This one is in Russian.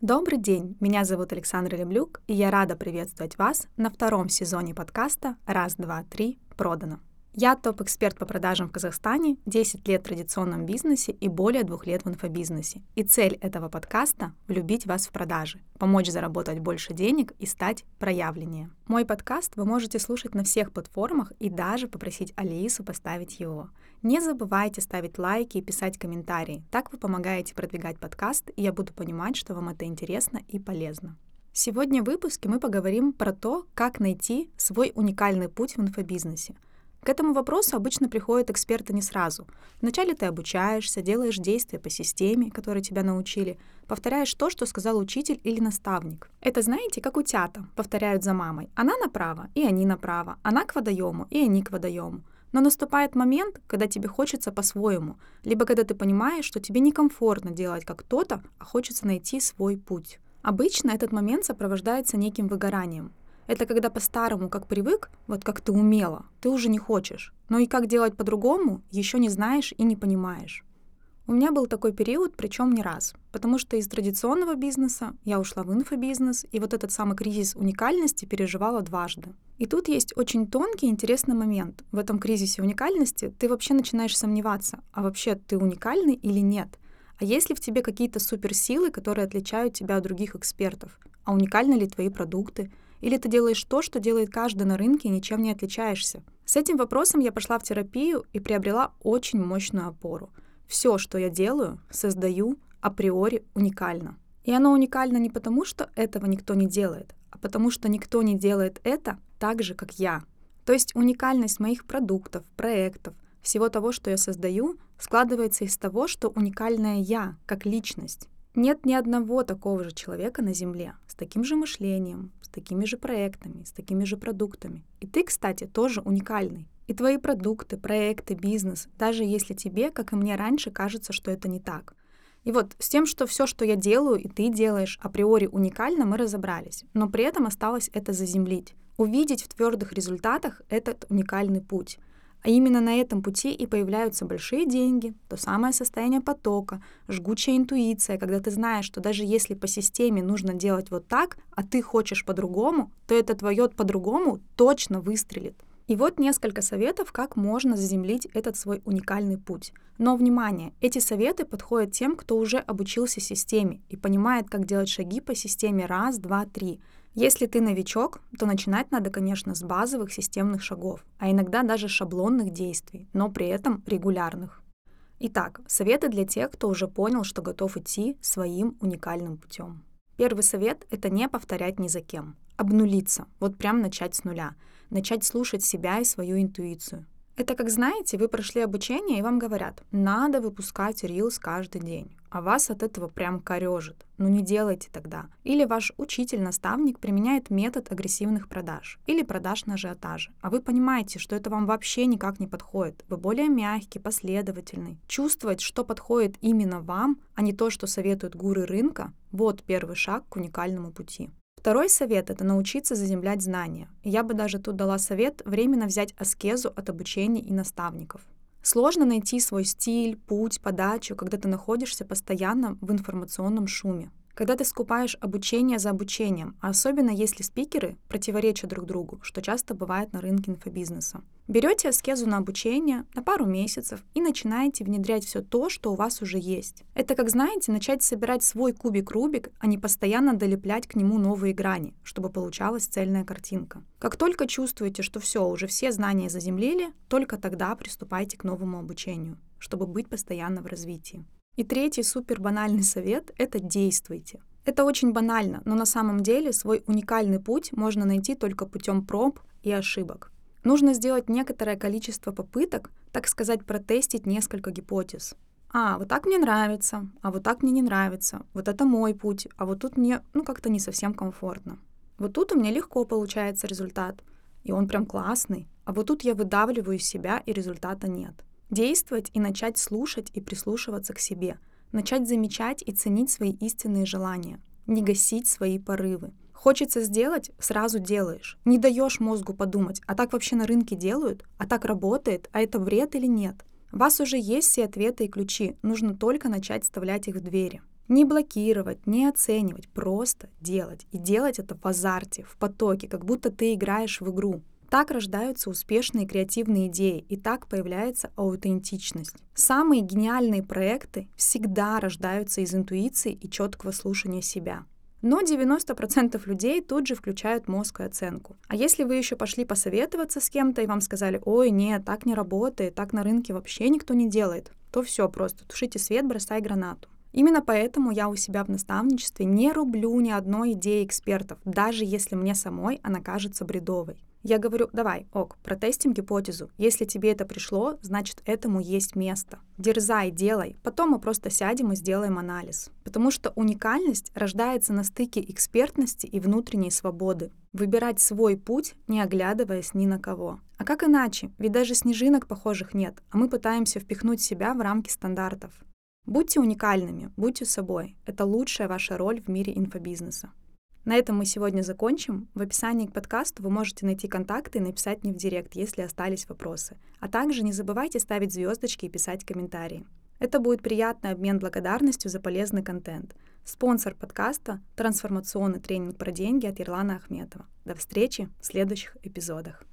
Добрый день, меня зовут Александра Леблюк, и я рада приветствовать вас на втором сезоне подкаста «Раз, два, три. Продано». Я топ-эксперт по продажам в Казахстане, 10 лет в традиционном бизнесе и более двух лет в инфобизнесе. И цель этого подкаста — влюбить вас в продажи, помочь заработать больше денег и стать проявленнее. Мой подкаст вы можете слушать на всех платформах и даже попросить Алису поставить его. Не забывайте ставить лайки и писать комментарии. Так вы помогаете продвигать подкаст, и я буду понимать, что вам это интересно и полезно. Сегодня в выпуске мы поговорим про то, как найти свой уникальный путь в инфобизнесе — к этому вопросу обычно приходят эксперты не сразу. Вначале ты обучаешься, делаешь действия по системе, которой тебя научили, повторяешь то, что сказал учитель или наставник. Это, знаете, как утята повторяют за мамой. Она направо, и они направо. Она к водоему, и они к водоему. Но наступает момент, когда тебе хочется по-своему, либо когда ты понимаешь, что тебе некомфортно делать как кто-то, а хочется найти свой путь. Обычно этот момент сопровождается неким выгоранием. Это когда по-старому, как привык, вот как ты умела, ты уже не хочешь. Но и как делать по-другому, еще не знаешь и не понимаешь. У меня был такой период, причем не раз, потому что из традиционного бизнеса я ушла в инфобизнес, и вот этот самый кризис уникальности переживала дважды. И тут есть очень тонкий интересный момент. В этом кризисе уникальности ты вообще начинаешь сомневаться, а вообще ты уникальный или нет? А есть ли в тебе какие-то суперсилы, которые отличают тебя от других экспертов? А уникальны ли твои продукты? Или ты делаешь то, что делает каждый на рынке, и ничем не отличаешься? С этим вопросом я пошла в терапию и приобрела очень мощную опору. Все, что я делаю, создаю, априори уникально. И оно уникально не потому, что этого никто не делает, а потому что никто не делает это так же, как я. То есть уникальность моих продуктов, проектов, всего того, что я создаю, складывается из того, что уникальная я, как личность. Нет ни одного такого же человека на Земле таким же мышлением, с такими же проектами, с такими же продуктами. И ты, кстати, тоже уникальный. И твои продукты, проекты, бизнес, даже если тебе, как и мне раньше, кажется, что это не так. И вот с тем, что все, что я делаю и ты делаешь, априори уникально, мы разобрались. Но при этом осталось это заземлить. Увидеть в твердых результатах этот уникальный путь. А именно на этом пути и появляются большие деньги, то самое состояние потока, жгучая интуиция, когда ты знаешь, что даже если по системе нужно делать вот так, а ты хочешь по-другому, то это твое по-другому точно выстрелит. И вот несколько советов, как можно заземлить этот свой уникальный путь. Но, внимание, эти советы подходят тем, кто уже обучился системе и понимает, как делать шаги по системе раз, два, три — если ты новичок, то начинать надо, конечно, с базовых системных шагов, а иногда даже шаблонных действий, но при этом регулярных. Итак, советы для тех, кто уже понял, что готов идти своим уникальным путем. Первый совет — это не повторять ни за кем. Обнулиться, вот прям начать с нуля. Начать слушать себя и свою интуицию. Это как, знаете, вы прошли обучение, и вам говорят, надо выпускать рилс каждый день, а вас от этого прям корежит. Ну не делайте тогда. Или ваш учитель-наставник применяет метод агрессивных продаж или продаж на ажиотаже, а вы понимаете, что это вам вообще никак не подходит. Вы более мягкий, последовательный. Чувствовать, что подходит именно вам, а не то, что советуют гуры рынка, вот первый шаг к уникальному пути. Второй совет — это научиться заземлять знания. я бы даже тут дала совет временно взять аскезу от обучения и наставников. Сложно найти свой стиль, путь, подачу, когда ты находишься постоянно в информационном шуме когда ты скупаешь обучение за обучением, а особенно если спикеры противоречат друг другу, что часто бывает на рынке инфобизнеса. Берете аскезу на обучение на пару месяцев и начинаете внедрять все то, что у вас уже есть. Это, как знаете, начать собирать свой кубик-рубик, а не постоянно долеплять к нему новые грани, чтобы получалась цельная картинка. Как только чувствуете, что все, уже все знания заземлили, только тогда приступайте к новому обучению, чтобы быть постоянно в развитии. И третий супер банальный совет — это действуйте. Это очень банально, но на самом деле свой уникальный путь можно найти только путем проб и ошибок. Нужно сделать некоторое количество попыток, так сказать, протестить несколько гипотез. А, вот так мне нравится, а вот так мне не нравится, вот это мой путь, а вот тут мне, ну, как-то не совсем комфортно. Вот тут у меня легко получается результат, и он прям классный, а вот тут я выдавливаю из себя, и результата нет. Действовать и начать слушать и прислушиваться к себе. Начать замечать и ценить свои истинные желания. Не гасить свои порывы. Хочется сделать — сразу делаешь. Не даешь мозгу подумать, а так вообще на рынке делают, а так работает, а это вред или нет. У вас уже есть все ответы и ключи, нужно только начать вставлять их в двери. Не блокировать, не оценивать, просто делать. И делать это в азарте, в потоке, как будто ты играешь в игру. Так рождаются успешные креативные идеи, и так появляется аутентичность. Самые гениальные проекты всегда рождаются из интуиции и четкого слушания себя. Но 90% людей тут же включают мозг и оценку. А если вы еще пошли посоветоваться с кем-то и вам сказали, ой, нет, так не работает, так на рынке вообще никто не делает, то все, просто тушите свет, бросай гранату. Именно поэтому я у себя в наставничестве не рублю ни одной идеи экспертов, даже если мне самой она кажется бредовой. Я говорю, давай, ок, протестим гипотезу. Если тебе это пришло, значит, этому есть место. Дерзай, делай. Потом мы просто сядем и сделаем анализ. Потому что уникальность рождается на стыке экспертности и внутренней свободы. Выбирать свой путь, не оглядываясь ни на кого. А как иначе? Ведь даже снежинок похожих нет, а мы пытаемся впихнуть себя в рамки стандартов. Будьте уникальными, будьте собой. Это лучшая ваша роль в мире инфобизнеса. На этом мы сегодня закончим. В описании к подкасту вы можете найти контакты и написать мне в директ, если остались вопросы. А также не забывайте ставить звездочки и писать комментарии. Это будет приятный обмен благодарностью за полезный контент. Спонсор подкаста — трансформационный тренинг про деньги от Ирлана Ахметова. До встречи в следующих эпизодах.